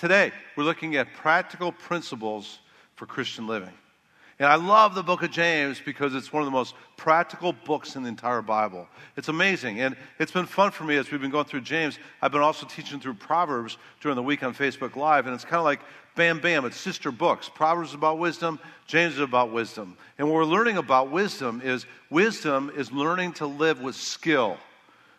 today we're looking at practical principles for Christian living. And I love the book of James because it's one of the most practical books in the entire Bible. It's amazing. And it's been fun for me as we've been going through James. I've been also teaching through Proverbs during the week on Facebook Live. And it's kind of like bam, bam, it's sister books. Proverbs is about wisdom, James is about wisdom. And what we're learning about wisdom is wisdom is learning to live with skill.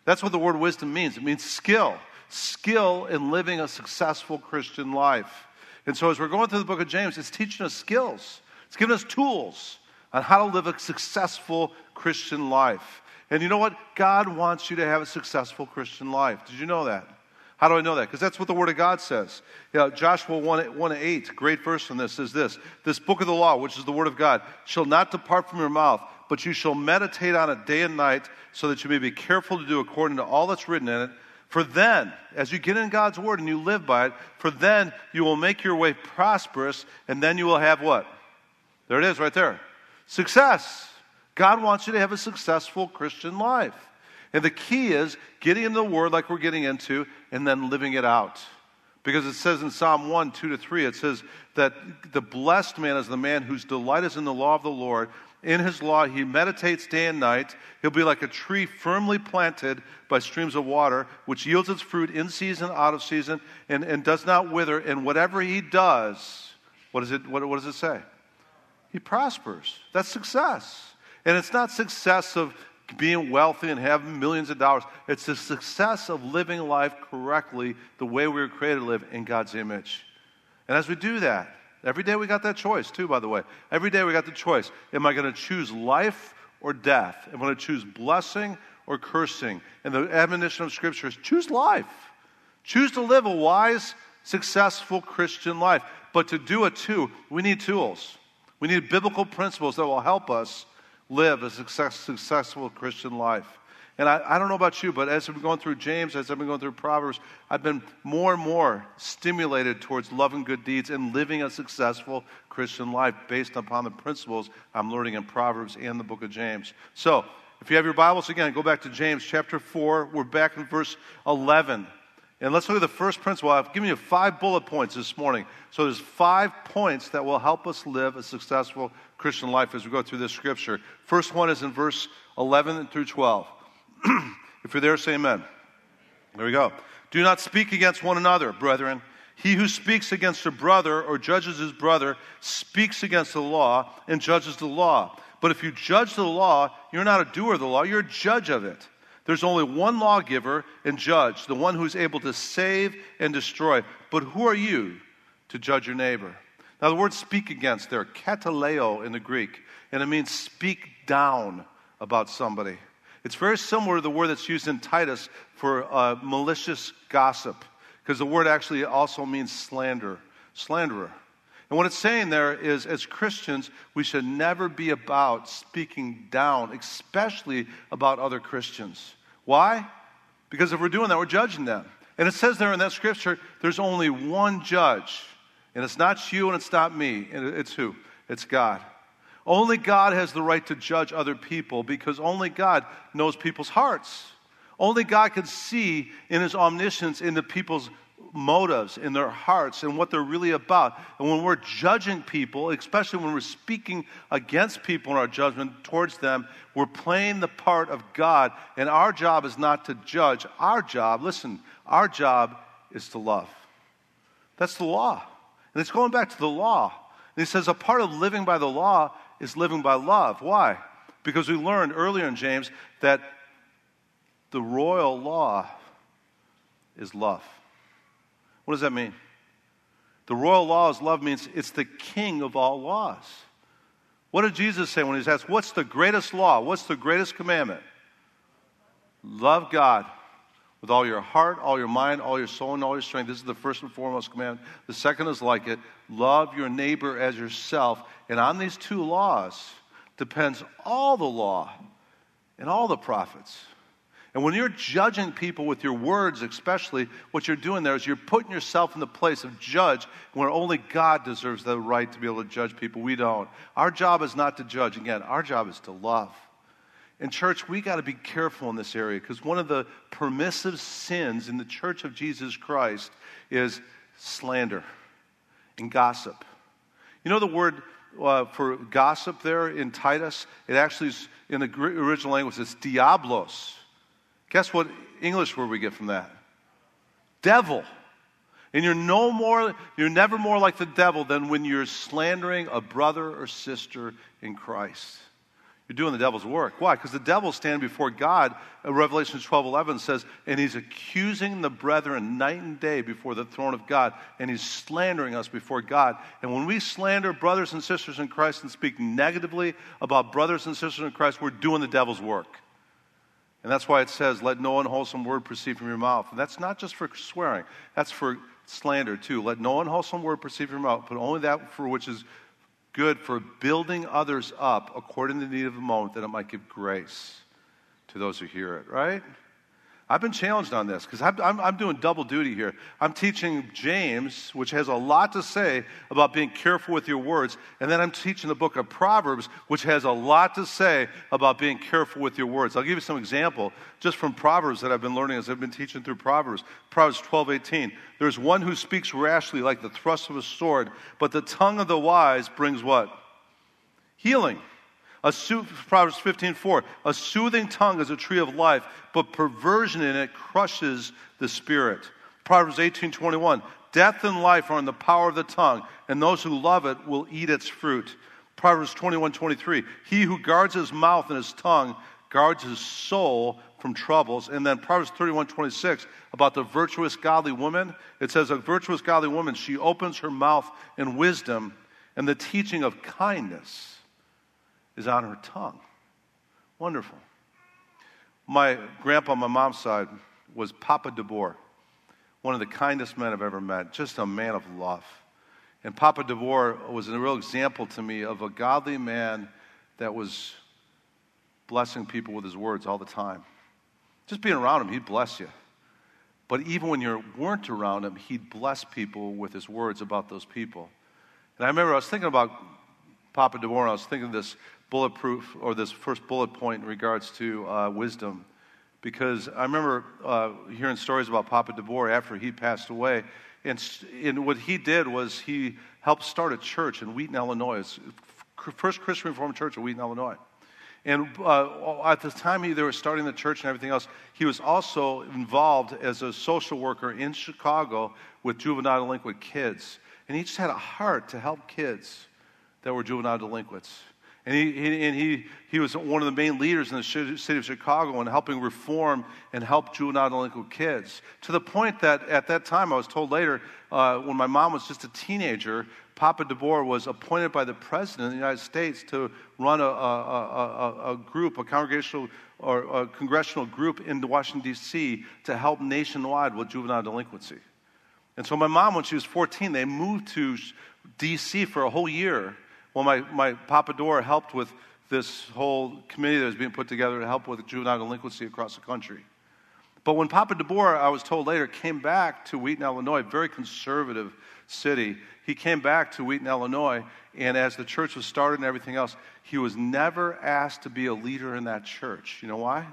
That's what the word wisdom means. It means skill, skill in living a successful Christian life. And so as we're going through the book of James, it's teaching us skills. It's giving us tools on how to live a successful Christian life. And you know what? God wants you to have a successful Christian life. Did you know that? How do I know that? Because that's what the Word of God says. Know, Joshua 1, 1 8, great verse from this, is this This book of the law, which is the Word of God, shall not depart from your mouth, but you shall meditate on it day and night, so that you may be careful to do according to all that's written in it. For then, as you get in God's Word and you live by it, for then you will make your way prosperous, and then you will have what? There it is right there. Success. God wants you to have a successful Christian life. And the key is getting into the Word like we're getting into and then living it out. Because it says in Psalm 1, 2 to 3, it says that the blessed man is the man whose delight is in the law of the Lord. In his law, he meditates day and night. He'll be like a tree firmly planted by streams of water, which yields its fruit in season, out of season, and, and does not wither. And whatever he does, what, is it, what, what does it say? he prospers. That's success. And it's not success of being wealthy and having millions of dollars. It's the success of living life correctly the way we were created to live in God's image. And as we do that, every day we got that choice, too, by the way. Every day we got the choice. Am I going to choose life or death? Am I going to choose blessing or cursing? And the admonition of Scripture is choose life. Choose to live a wise, successful Christian life. But to do it, too, we need tools. We need biblical principles that will help us live a success, successful Christian life. And I, I, don't know about you, but as I've been going through James, as I've been going through Proverbs, I've been more and more stimulated towards loving good deeds and living a successful Christian life based upon the principles I'm learning in Proverbs and the book of James. So, if you have your Bibles again, go back to James chapter 4. We're back in verse 11. And let's look at the first principle. I've given you five bullet points this morning. So there's five points that will help us live a successful Christian life as we go through this scripture. First one is in verse 11 through 12. If you're there, say amen. There we go. Do not speak against one another, brethren. He who speaks against a brother or judges his brother speaks against the law and judges the law. But if you judge the law, you're not a doer of the law, you're a judge of it. There's only one lawgiver and judge, the one who's able to save and destroy. But who are you to judge your neighbor? Now, the word speak against there, kataleo in the Greek, and it means speak down about somebody. It's very similar to the word that's used in Titus for uh, malicious gossip, because the word actually also means slander, slanderer. And what it's saying there is, as Christians, we should never be about speaking down, especially about other Christians. Why? Because if we're doing that, we're judging them. And it says there in that scripture, there's only one judge. And it's not you and it's not me. And it's who? It's God. Only God has the right to judge other people because only God knows people's hearts. Only God can see in his omniscience into people's motives in their hearts and what they're really about. And when we're judging people, especially when we're speaking against people in our judgment towards them, we're playing the part of God. And our job is not to judge. Our job, listen, our job is to love. That's the law. And it's going back to the law. And he says a part of living by the law is living by love. Why? Because we learned earlier in James that the royal law is love. What does that mean? The royal law is love means it's the king of all laws. What did Jesus say when he was asked, What's the greatest law? What's the greatest commandment? Love God with all your heart, all your mind, all your soul, and all your strength. This is the first and foremost command. The second is like it love your neighbor as yourself. And on these two laws depends all the law and all the prophets. And when you're judging people with your words, especially, what you're doing there is you're putting yourself in the place of judge where only God deserves the right to be able to judge people. We don't. Our job is not to judge. Again, our job is to love. In church, we got to be careful in this area because one of the permissive sins in the church of Jesus Christ is slander and gossip. You know the word uh, for gossip there in Titus? It actually is, in the original language, it's diablos. Guess what English word we get from that? Devil. And you're no more, you're never more like the devil than when you're slandering a brother or sister in Christ. You're doing the devil's work. Why? Because the devil standing before God, uh, Revelation 12 11 says, and he's accusing the brethren night and day before the throne of God, and he's slandering us before God. And when we slander brothers and sisters in Christ and speak negatively about brothers and sisters in Christ, we're doing the devil's work. And that's why it says, let no unwholesome word proceed from your mouth. And that's not just for swearing, that's for slander too. Let no unwholesome word proceed from your mouth, but only that for which is good for building others up according to the need of the moment, that it might give grace to those who hear it, right? I've been challenged on this because I'm, I'm, I'm, doing double duty here. I'm teaching James, which has a lot to say about being careful with your words. And then I'm teaching the book of Proverbs, which has a lot to say about being careful with your words. I'll give you some example just from Proverbs that I've been learning as I've been teaching through Proverbs. Proverbs 12, 18. There's one who speaks rashly like the thrust of a sword, but the tongue of the wise brings what? Healing. A Proverbs 15, 4. A soothing tongue is a tree of life, but perversion in it crushes the spirit. Proverbs 18, 21. Death and life are in the power of the tongue, and those who love it will eat its fruit. Proverbs 21, 23. He who guards his mouth and his tongue guards his soul from troubles. And then Proverbs 31, 26, about the virtuous godly woman. It says, A virtuous godly woman, she opens her mouth in wisdom and the teaching of kindness is on her tongue. Wonderful. My grandpa on my mom's side was Papa DeBoer, one of the kindest men I've ever met, just a man of love. And Papa DeBoer was a real example to me of a godly man that was blessing people with his words all the time. Just being around him, he'd bless you. But even when you weren't around him, he'd bless people with his words about those people. And I remember I was thinking about Papa DeBoer, and I was thinking this bulletproof or this first bullet point in regards to uh, wisdom because I remember uh, hearing stories about Papa DeBoer after he passed away. And, and what he did was he helped start a church in Wheaton, Illinois. First Christian Reformed Church in Wheaton, Illinois. And uh, at the time he, they were starting the church and everything else, he was also involved as a social worker in Chicago with juvenile delinquent kids. And he just had a heart to help kids that were juvenile delinquents. And, he, and he, he was one of the main leaders in the city of Chicago in helping reform and help juvenile delinquent kids. To the point that at that time, I was told later, uh, when my mom was just a teenager, Papa DeBoer was appointed by the President of the United States to run a, a, a, a group, a congregational or a congressional group in Washington, D.C. to help nationwide with juvenile delinquency. And so my mom, when she was 14, they moved to D.C. for a whole year well, my, my Papa DeBoer helped with this whole committee that was being put together to help with juvenile delinquency across the country. But when Papa DeBoer, I was told later, came back to Wheaton, Illinois, a very conservative city, he came back to Wheaton, Illinois, and as the church was started and everything else, he was never asked to be a leader in that church. You know why?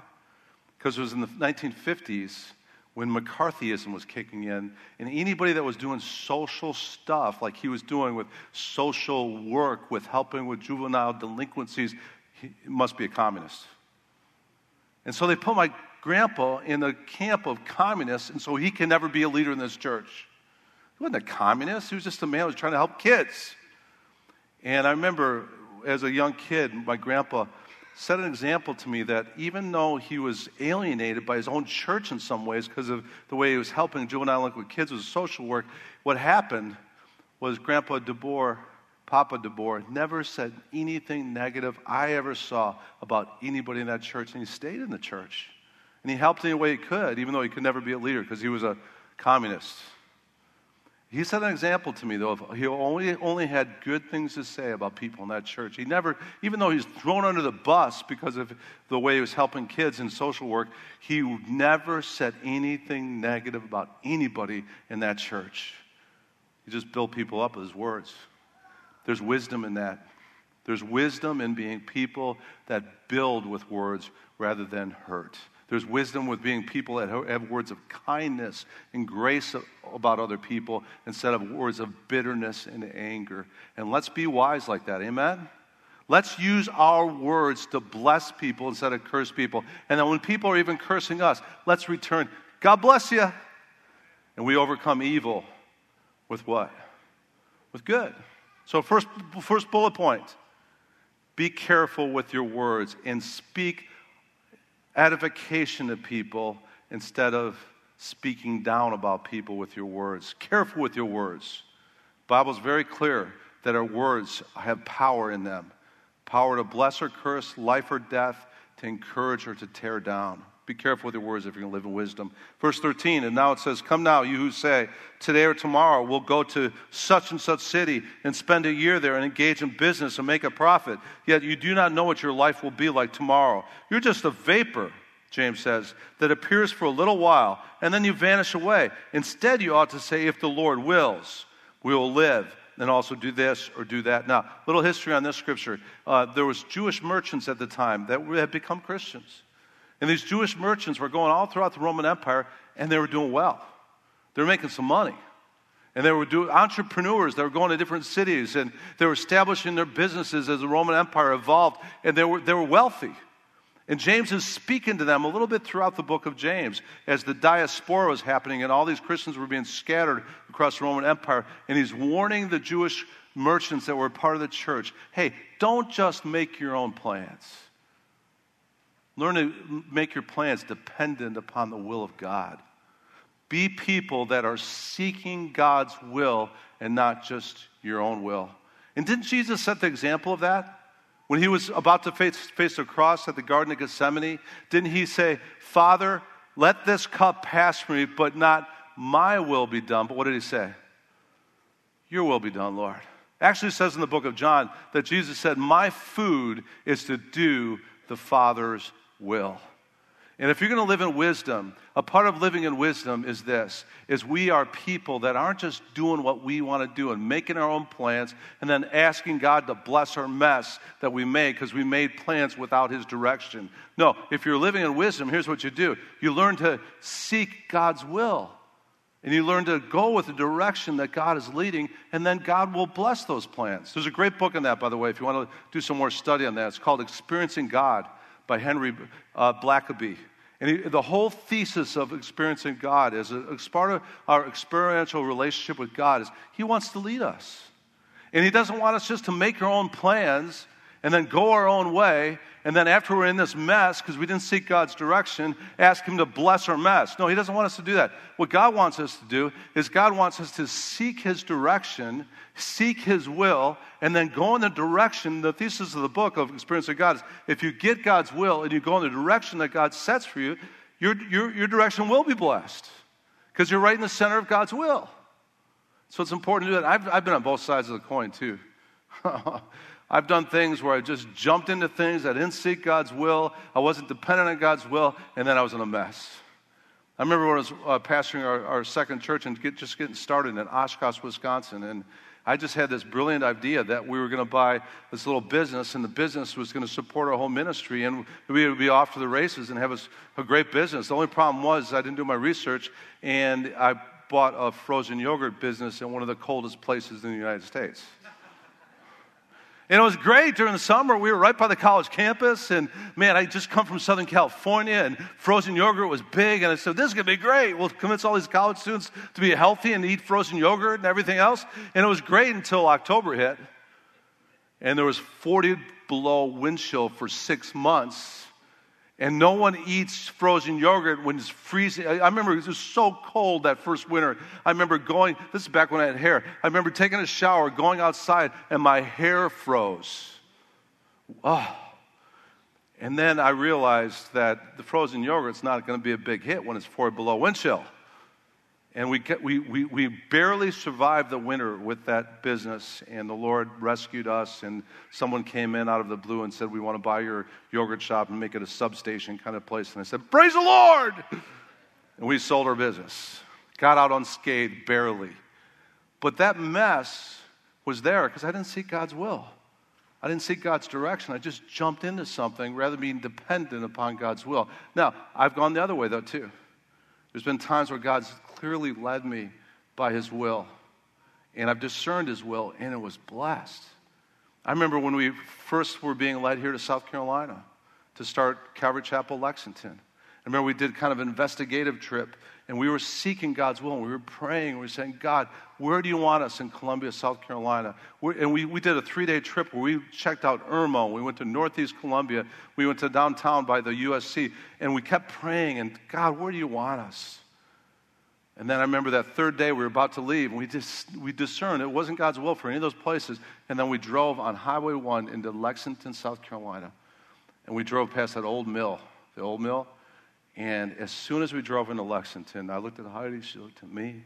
Because it was in the 1950s when McCarthyism was kicking in, and anybody that was doing social stuff, like he was doing with social work, with helping with juvenile delinquencies, he must be a communist. And so they put my grandpa in the camp of communists, and so he can never be a leader in this church. He wasn't a communist, he was just a man who was trying to help kids. And I remember as a young kid, my grandpa set an example to me that even though he was alienated by his own church in some ways because of the way he was helping juvenile delinquent kids with social work, what happened was Grandpa DeBoer, Papa DeBoer, never said anything negative I ever saw about anybody in that church, and he stayed in the church. And he helped any way he could, even though he could never be a leader because he was a communist. He set an example to me, though. He only, only had good things to say about people in that church. He never, even though he's thrown under the bus because of the way he was helping kids in social work, he never said anything negative about anybody in that church. He just built people up with his words. There's wisdom in that. There's wisdom in being people that build with words rather than hurt. There's wisdom with being people that have words of kindness and grace about other people instead of words of bitterness and anger. And let's be wise like that. Amen? Let's use our words to bless people instead of curse people. And then when people are even cursing us, let's return, God bless you. And we overcome evil with what? With good. So, first, first bullet point be careful with your words and speak edification to people instead of speaking down about people with your words. Careful with your words. The Bible's very clear that our words have power in them. Power to bless or curse, life or death, to encourage or to tear down. Be careful with your words if you're going to live in wisdom. Verse 13, and now it says, Come now, you who say, Today or tomorrow we'll go to such and such city and spend a year there and engage in business and make a profit. Yet you do not know what your life will be like tomorrow. You're just a vapor, James says, that appears for a little while and then you vanish away. Instead, you ought to say, If the Lord wills, we will live and also do this or do that. Now, little history on this scripture. Uh, there was Jewish merchants at the time that had become Christians. And these Jewish merchants were going all throughout the Roman Empire, and they were doing well. They were making some money. And they were entrepreneurs. They were going to different cities, and they were establishing their businesses as the Roman Empire evolved, and they were, they were wealthy. And James is speaking to them a little bit throughout the book of James as the diaspora was happening and all these Christians were being scattered across the Roman Empire. And he's warning the Jewish merchants that were part of the church hey, don't just make your own plans. Learn to make your plans dependent upon the will of God. Be people that are seeking God's will and not just your own will. And didn't Jesus set the example of that? When he was about to face, face the cross at the Garden of Gethsemane, didn't he say, Father, let this cup pass from me, but not my will be done? But what did he say? Your will be done, Lord. Actually, says in the book of John that Jesus said, My food is to do the Father's will. And if you're going to live in wisdom, a part of living in wisdom is this is we are people that aren't just doing what we want to do and making our own plans and then asking God to bless our mess that we made because we made plans without his direction. No, if you're living in wisdom, here's what you do. You learn to seek God's will. And you learn to go with the direction that God is leading, and then God will bless those plans. There's a great book on that, by the way, if you want to do some more study on that. It's called Experiencing God by Henry uh, Blackaby. And he, the whole thesis of experiencing God is a, as part of our experiential relationship with God is He wants to lead us. And He doesn't want us just to make our own plans and then go our own way, and then after we're in this mess, because we didn't seek God's direction, ask Him to bless our mess. No, He doesn't want us to do that. What God wants us to do is God wants us to seek His direction, seek His will, and then go in the direction. The thesis of the book of Experiencing God is if you get God's will and you go in the direction that God sets for you, your, your, your direction will be blessed because you're right in the center of God's will. So it's important to do that. I've, I've been on both sides of the coin too. I've done things where I just jumped into things. I didn't seek God's will. I wasn't dependent on God's will, and then I was in a mess. I remember when I was uh, pastoring our, our, second church and get, just getting started in Oshkosh, Wisconsin, and I just had this brilliant idea that we were going to buy this little business, and the business was going to support our whole ministry, and we would be off to the races and have a, a great business. The only problem was I didn't do my research, and I bought a frozen yogurt business in one of the coldest places in the United States. And it was great during the summer. We were right by the college campus. And man, I just come from Southern California and frozen yogurt was big. And I said, this is going to be great. We'll convince all these college students to be healthy and eat frozen yogurt and everything else. And it was great until October hit. And there was 40 below wind chill for six months and no one eats frozen yogurt when it's freezing. I remember it was so cold that first winter. I remember going, this is back when I had hair. I remember taking a shower, going outside, and my hair froze. Oh. And then I realized that the frozen yogurt's not going to be a big hit when it's four below wind chill. And we, we, we, we barely survived the winter with that business, and the Lord rescued us. And someone came in out of the blue and said, We want to buy your yogurt shop and make it a substation kind of place. And I said, Praise the Lord! And we sold our business. Got out unscathed, barely. But that mess was there because I didn't seek God's will. I didn't seek God's direction. I just jumped into something rather than being dependent upon God's will. Now, I've gone the other way, though, too. There's been times where God's clearly led me by His will, and I've discerned His will, and it was blessed. I remember when we first were being led here to South Carolina to start Calvary Chapel Lexington. I remember we did kind of an investigative trip and we were seeking God's will, and we were praying. and We were saying, God, where do you want us in Columbia, South Carolina? We're, and we, we did a three day trip where we checked out Irmo. We went to Northeast Columbia. We went to downtown by the USC, and we kept praying, and God, where do you want us? And then I remember that third day we were about to leave, and we just we discerned it wasn't God's will for any of those places. And then we drove on Highway 1 into Lexington, South Carolina. And we drove past that old mill, the old mill. And as soon as we drove into Lexington, I looked at Heidi, she looked at me.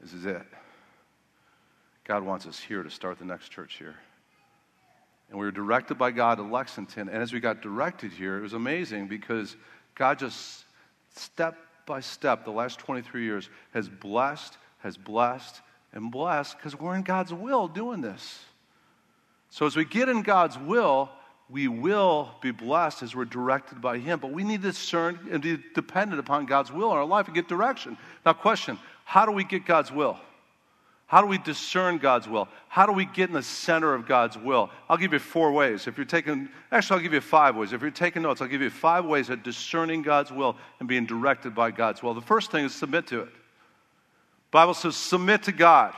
This is it. God wants us here to start the next church here. And we were directed by God to Lexington. And as we got directed here, it was amazing because God just step by step, the last 23 years, has blessed, has blessed, and blessed because we're in God's will doing this. So as we get in God's will, we will be blessed as we're directed by Him. But we need to discern and be dependent upon God's will in our life and get direction. Now, question how do we get God's will? How do we discern God's will? How do we get in the center of God's will? I'll give you four ways. If you're taking, actually, I'll give you five ways. If you're taking notes, I'll give you five ways of discerning God's will and being directed by God's will. The first thing is submit to it. Bible says submit to God.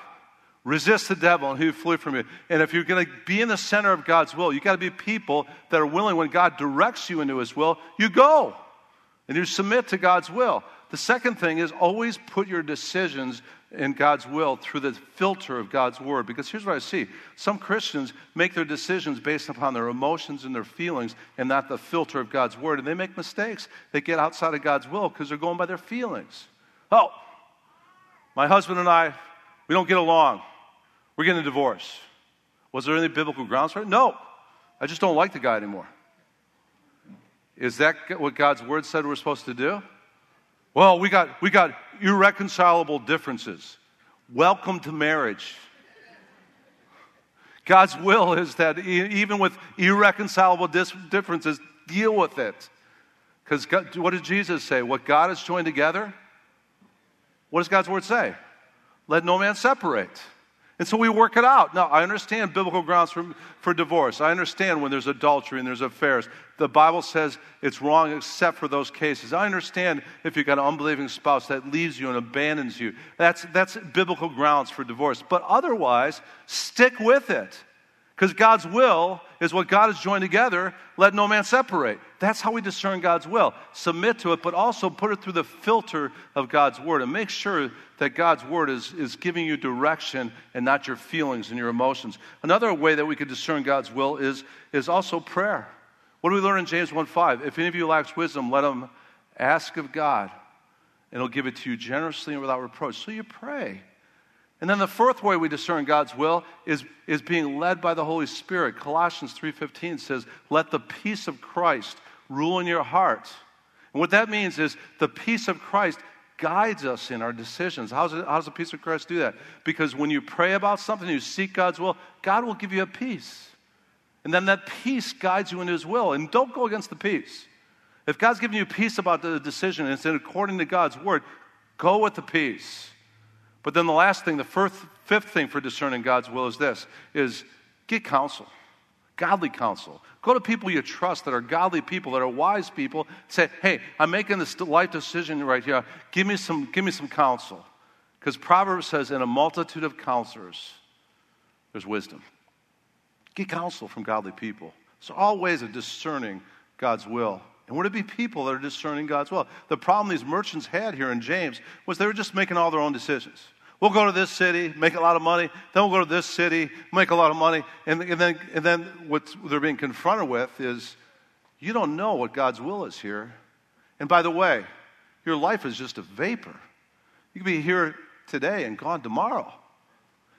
Resist the devil and he will flee from you. And if you're going to be in the center of God's will, you've got to be people that are willing when God directs you into his will, you go and you submit to God's will. The second thing is always put your decisions in God's will through the filter of God's word. Because here's what I see some Christians make their decisions based upon their emotions and their feelings and not the filter of God's word. And they make mistakes. They get outside of God's will because they're going by their feelings. Oh, my husband and I, we don't get along. We're getting a divorce. Was there any biblical grounds for it? No. I just don't like the guy anymore. Is that what God's word said we're supposed to do? Well, we got, we got irreconcilable differences. Welcome to marriage. God's will is that even with irreconcilable differences, deal with it. Because what did Jesus say? What God has joined together, what does God's word say? Let no man separate. And so we work it out. Now, I understand biblical grounds for, for divorce. I understand when there's adultery and there's affairs. The Bible says it's wrong except for those cases. I understand if you've got an unbelieving spouse that leaves you and abandons you. That's, that's biblical grounds for divorce. But otherwise, stick with it. Because God's will is what God has joined together, let no man separate. That's how we discern God's will. Submit to it, but also put it through the filter of God's word and make sure that God's word is, is giving you direction and not your feelings and your emotions. Another way that we could discern God's will is, is also prayer. What do we learn in James 1 5? If any of you lacks wisdom, let him ask of God, and he'll give it to you generously and without reproach. So you pray. And then the fourth way we discern God's will is, is being led by the Holy Spirit. Colossians 3.15 says, let the peace of Christ rule in your heart. And what that means is the peace of Christ guides us in our decisions. How does the peace of Christ do that? Because when you pray about something, you seek God's will, God will give you a peace. And then that peace guides you in His will. And don't go against the peace. If God's giving you peace about the decision and it's in according to God's word, go with the peace. But then the last thing, the first, fifth thing for discerning God's will is this, is get counsel, godly counsel. Go to people you trust that are godly people, that are wise people. Say, hey, I'm making this life decision right here. Give me some, give me some counsel. Because Proverbs says, in a multitude of counselors, there's wisdom. Get counsel from godly people. So all ways of discerning God's will. And we're to be people that are discerning God's will. The problem these merchants had here in James was they were just making all their own decisions. We'll go to this city, make a lot of money. Then we'll go to this city, make a lot of money. And, and, then, and then what they're being confronted with is you don't know what God's will is here. And by the way, your life is just a vapor. You can be here today and gone tomorrow.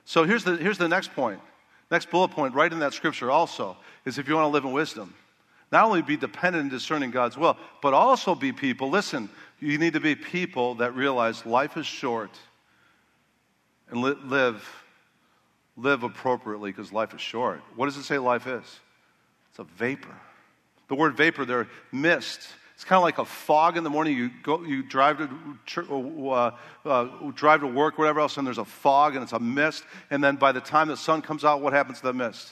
So here's the, here's the next point. Next bullet point, right in that scripture also, is if you want to live in wisdom. Not only be dependent in discerning God's will, but also be people. Listen, you need to be people that realize life is short and li- live live appropriately because life is short. What does it say life is? It's a vapor. The word vapor there, mist. It's kind of like a fog in the morning. You go, you drive to uh, uh, drive to work, whatever else, and there's a fog and it's a mist. And then by the time the sun comes out, what happens to the mist?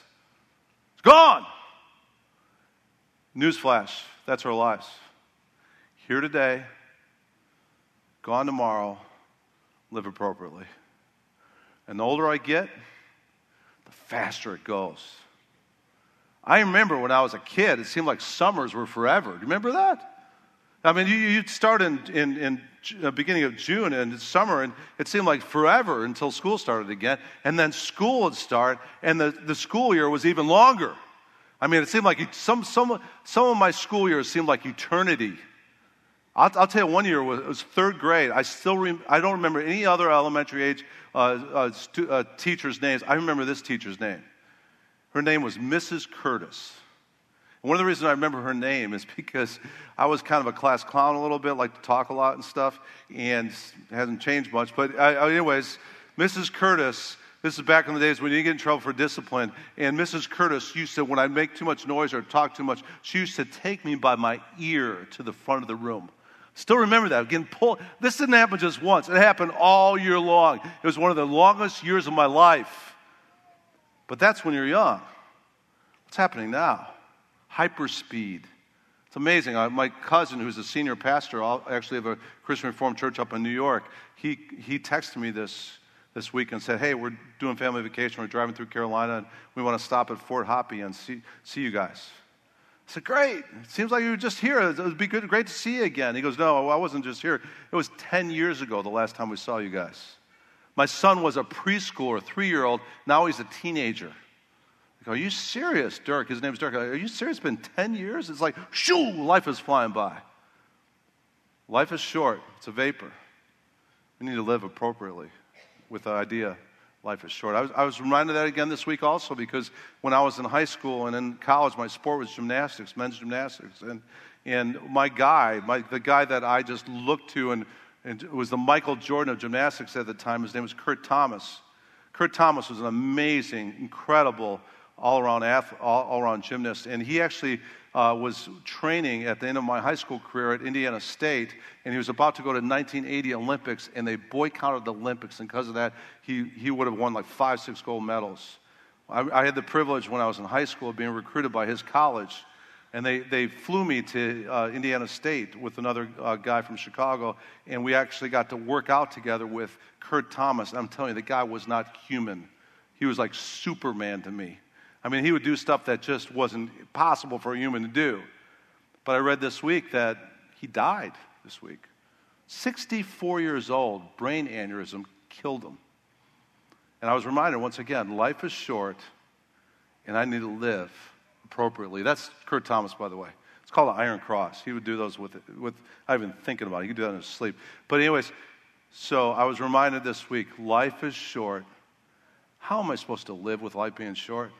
It's gone. Newsflash: That's our lives. Here today, gone tomorrow. Live appropriately. And the older I get, the faster it goes. I remember when I was a kid, it seemed like summers were forever. Do you remember that? I mean, you, you'd start in, in, in the uh, beginning of June and it's summer, and it seemed like forever until school started again. And then school would start, and the, the school year was even longer. I mean, it seemed like some, some, some of my school years seemed like eternity. I'll, I'll tell you, one year was, was third grade. I still I don't remember any other elementary age uh, uh, stu, uh, teachers' names. I remember this teacher's name. Her name was Mrs. Curtis. One of the reasons I remember her name is because I was kind of a class clown a little bit, like to talk a lot and stuff, and it hasn't changed much. But, I, anyways, Mrs. Curtis, this is back in the days when you get in trouble for discipline. And Mrs. Curtis used to, when I make too much noise or talk too much, she used to take me by my ear to the front of the room. Still remember that. Again, pull. This didn't happen just once. It happened all year long. It was one of the longest years of my life. But that's when you're young. What's happening now? hyperspeed. It's amazing. Uh, my cousin, who's a senior pastor, actually of a Christian Reformed church up in New York, he, he texted me this, this week and said, Hey, we're doing family vacation. We're driving through Carolina, and we want to stop at Fort Hoppy and see, see you guys. I said, Great. It seems like you were just here. It would be good, great to see you again. He goes, No, I wasn't just here. It was 10 years ago, the last time we saw you guys. My son was a preschooler, three year old. Now he's a teenager. I Go, are you serious, Dirk? His name's Dirk. Are you serious? It's been 10 years? It's like, shoo, life is flying by. Life is short, it's a vapor. We need to live appropriately with the idea life is short. I was, I was reminded of that again this week also because when I was in high school and in college, my sport was gymnastics, men's gymnastics. And, and my guy, my, the guy that I just looked to and, and was the Michael Jordan of gymnastics at the time, his name was Kurt Thomas. Kurt Thomas was an amazing, incredible all around, all around gymnast. And he actually uh, was training at the end of my high school career at Indiana State, and he was about to go to 1980 Olympics, and they boycotted the Olympics. And because of that, he, he would have won like five, six gold medals. I, I had the privilege when I was in high school of being recruited by his college. And they, they flew me to uh, Indiana State with another uh, guy from Chicago, and we actually got to work out together with Kurt Thomas. And I'm telling you, the guy was not human. He was like Superman to me. I mean, he would do stuff that just wasn't possible for a human to do. But I read this week that he died this week. 64 years old, brain aneurysm killed him. And I was reminded once again life is short, and I need to live appropriately. That's Kurt Thomas, by the way. It's called the Iron Cross. He would do those with, with I've been thinking about it. He could do that in his sleep. But, anyways, so I was reminded this week life is short. How am I supposed to live with life being short?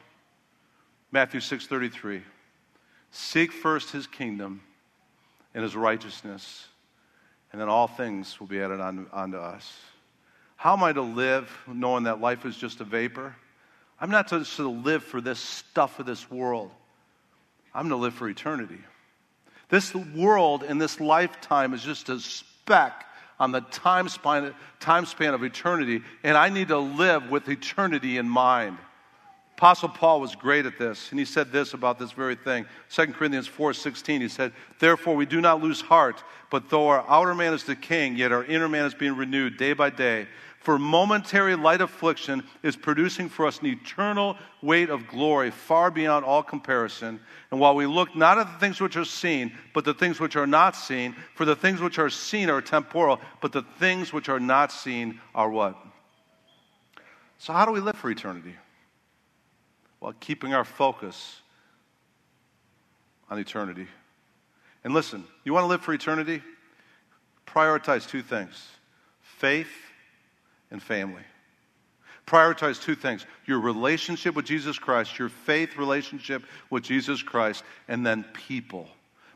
Matthew 6:33. Seek first his kingdom and his righteousness, and then all things will be added on, onto us. How am I to live knowing that life is just a vapor? I'm not just to live for this stuff of this world. I'm to live for eternity. This world and this lifetime is just a speck on the time span, time span of eternity, and I need to live with eternity in mind. Apostle Paul was great at this, and he said this about this very thing. 2 Corinthians 4:16, he said, "Therefore we do not lose heart, but though our outer man is decaying, yet our inner man is being renewed day by day. For momentary light affliction is producing for us an eternal weight of glory far beyond all comparison. And while we look not at the things which are seen, but the things which are not seen, for the things which are seen are temporal, but the things which are not seen are what?" So how do we live for eternity? While keeping our focus on eternity. And listen, you want to live for eternity? Prioritize two things faith and family. Prioritize two things your relationship with Jesus Christ, your faith relationship with Jesus Christ, and then people.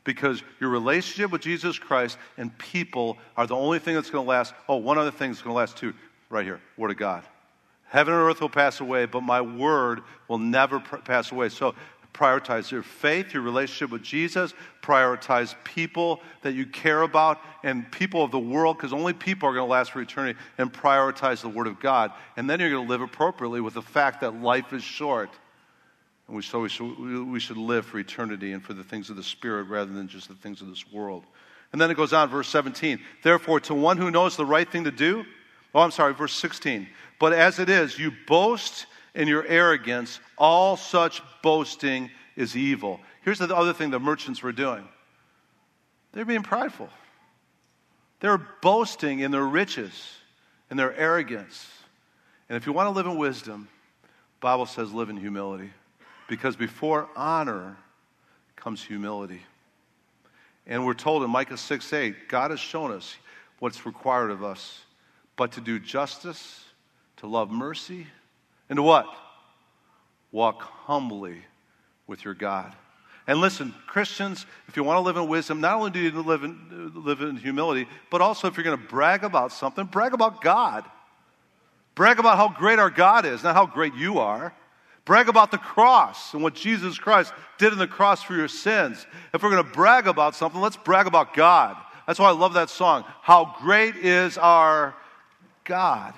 Because your relationship with Jesus Christ and people are the only thing that's going to last. Oh, one other thing that's going to last too, right here Word of God. Heaven and earth will pass away, but my word will never pr- pass away. So prioritize your faith, your relationship with Jesus, prioritize people that you care about and people of the world, because only people are going to last for eternity, and prioritize the Word of God. And then you're going to live appropriately with the fact that life is short. And we, so we should, we should live for eternity and for the things of the Spirit rather than just the things of this world. And then it goes on, verse 17. Therefore, to one who knows the right thing to do, oh, I'm sorry, verse 16. But as it is, you boast in your arrogance. All such boasting is evil. Here's the other thing the merchants were doing they're being prideful. They're boasting in their riches and their arrogance. And if you want to live in wisdom, Bible says live in humility. Because before honor comes humility. And we're told in Micah 6 8, God has shown us what's required of us, but to do justice to love mercy, and to what? Walk humbly with your God. And listen, Christians, if you want to live in wisdom, not only do you live in, live in humility, but also if you're going to brag about something, brag about God. Brag about how great our God is, not how great you are. Brag about the cross and what Jesus Christ did in the cross for your sins. If we're going to brag about something, let's brag about God. That's why I love that song. How great is our God.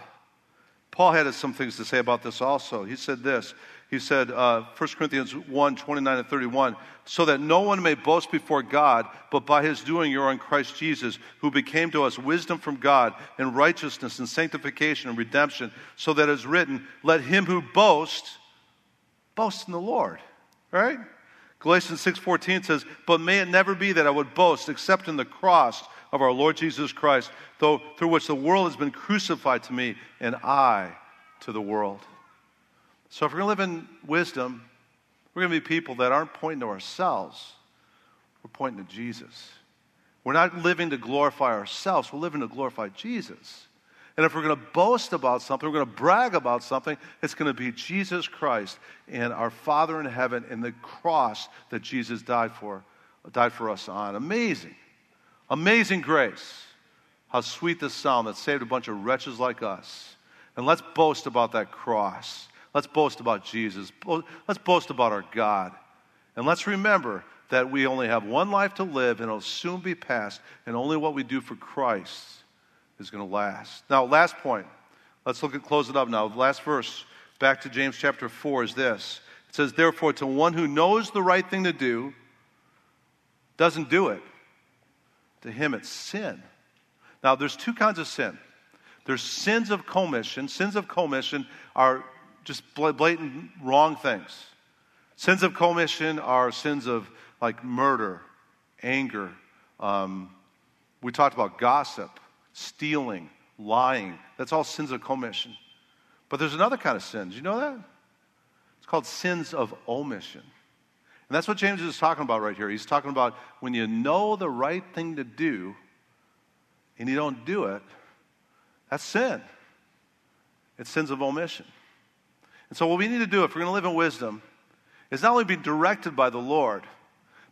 Paul had some things to say about this also. He said this. He said, uh, 1 Corinthians 1 29 and 31, so that no one may boast before God, but by his doing you are in Christ Jesus, who became to us wisdom from God, and righteousness, and sanctification, and redemption, so that it is written, Let him who boasts boast in the Lord. Right? Galatians 6:14 says, "But may it never be that I would boast except in the cross of our Lord Jesus Christ, though, through which the world has been crucified to me and I to the world. So if we're going to live in wisdom, we're going to be people that aren't pointing to ourselves, we're pointing to Jesus. We're not living to glorify ourselves, we're living to glorify Jesus. And if we're going to boast about something, we're going to brag about something, it's going to be Jesus Christ and our Father in heaven and the cross that Jesus died for, died for us on. Amazing. Amazing grace. How sweet the sound that saved a bunch of wretches like us. And let's boast about that cross. Let's boast about Jesus. Let's boast about our God. And let's remember that we only have one life to live and it'll soon be past, and only what we do for Christ is going to last. Now, last point. Let's look at close it up now. The last verse, back to James chapter 4, is this. It says, Therefore, to one who knows the right thing to do, doesn't do it to him it's sin. Now, there's two kinds of sin. There's sins of commission. Sins of commission are just blatant wrong things. Sins of commission are sins of like murder, anger. Um, we talked about gossip, stealing, lying. That's all sins of commission. But there's another kind of sin. Do you know that? It's called sins of omission. And that's what James is talking about right here. He's talking about when you know the right thing to do and you don't do it, that's sin. It's sins of omission. And so, what we need to do if we're going to live in wisdom is not only be directed by the Lord,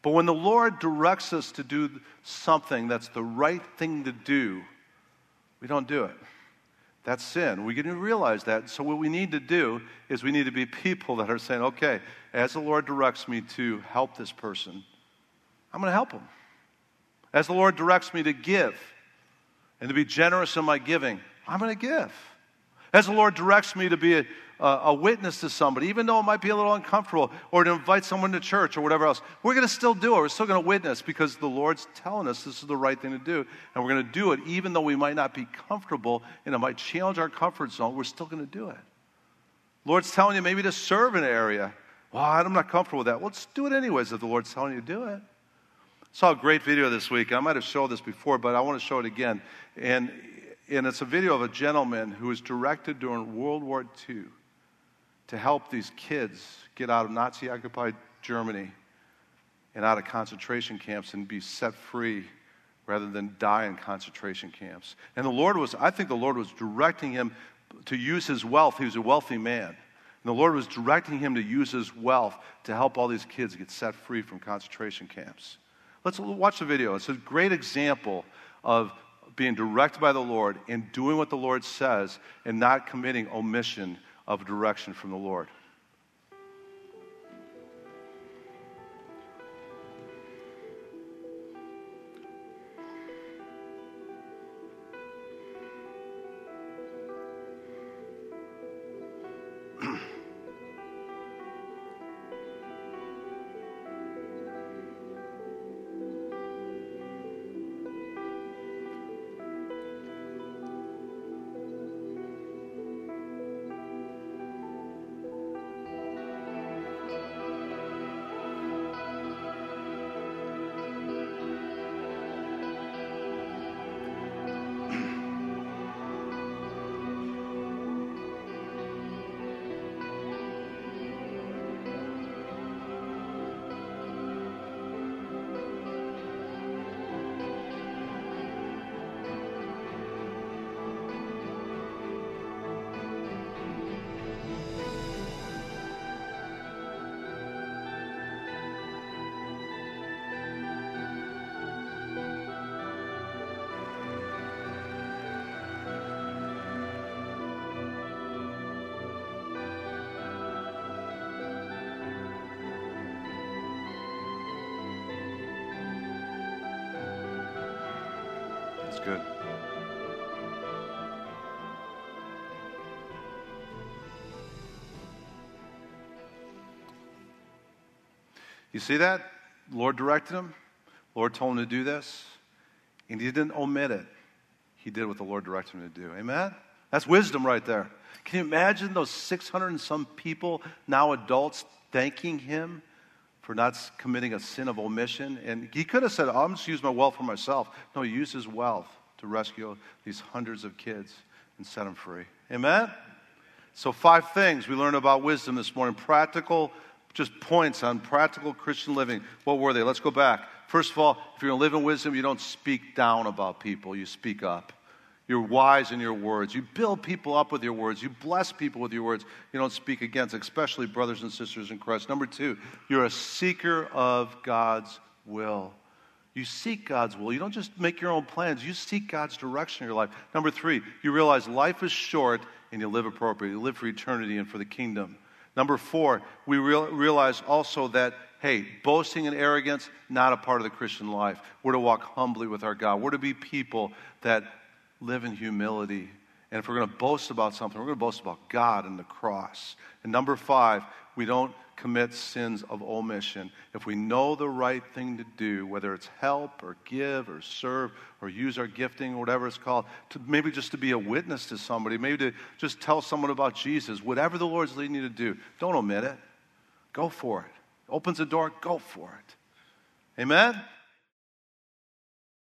but when the Lord directs us to do something that's the right thing to do, we don't do it. That's sin. We need to realize that. So, what we need to do is we need to be people that are saying, okay, as the Lord directs me to help this person, I'm going to help him. As the Lord directs me to give and to be generous in my giving, I'm going to give. As the Lord directs me to be a, a, witness to somebody, even though it might be a little uncomfortable, or to invite someone to church or whatever else, we're going to still do it. We're still going to witness because the Lord's telling us this is the right thing to do. And we're going to do it even though we might not be comfortable and it might challenge our comfort zone. We're still going to do it. Lord's telling you maybe to serve an area. Well, I'm not comfortable with that. Well, let's do it anyways if the Lord's telling you to do it. I saw a great video this week. I might have showed this before, but I want to show it again. And, and it's a video of a gentleman who was directed during World War II to help these kids get out of Nazi occupied Germany and out of concentration camps and be set free rather than die in concentration camps. And the Lord was, I think the Lord was directing him to use his wealth. He was a wealthy man. And the Lord was directing him to use his wealth to help all these kids get set free from concentration camps. Let's watch the video. It's a great example of being directed by the Lord and doing what the Lord says and not committing omission of direction from the Lord. You see that? Lord directed him. Lord told him to do this. And he didn't omit it. He did what the Lord directed him to do. Amen? That's wisdom right there. Can you imagine those 600 and some people, now adults, thanking him for not committing a sin of omission. And he could have said, I'm just use my wealth for myself. No, he used his wealth to rescue these hundreds of kids and set them free. Amen? So, five things we learned about wisdom this morning. Practical, just points on practical Christian living. What were they? Let's go back. First of all, if you're going to live in wisdom, you don't speak down about people, you speak up. You're wise in your words. You build people up with your words. You bless people with your words. You don't speak against, especially brothers and sisters in Christ. Number two, you're a seeker of God's will. You seek God's will. You don't just make your own plans. You seek God's direction in your life. Number three, you realize life is short and you live appropriately. You live for eternity and for the kingdom. Number four, we real, realize also that, hey, boasting and arrogance, not a part of the Christian life. We're to walk humbly with our God. We're to be people that live in humility. And if we're going to boast about something, we're going to boast about God and the cross. And number five, we don't commit sins of omission. If we know the right thing to do, whether it's help or give or serve or use our gifting or whatever it's called, to maybe just to be a witness to somebody, maybe to just tell someone about Jesus, whatever the Lord's leading you to do, don't omit it. Go for it. Opens the door, go for it. Amen?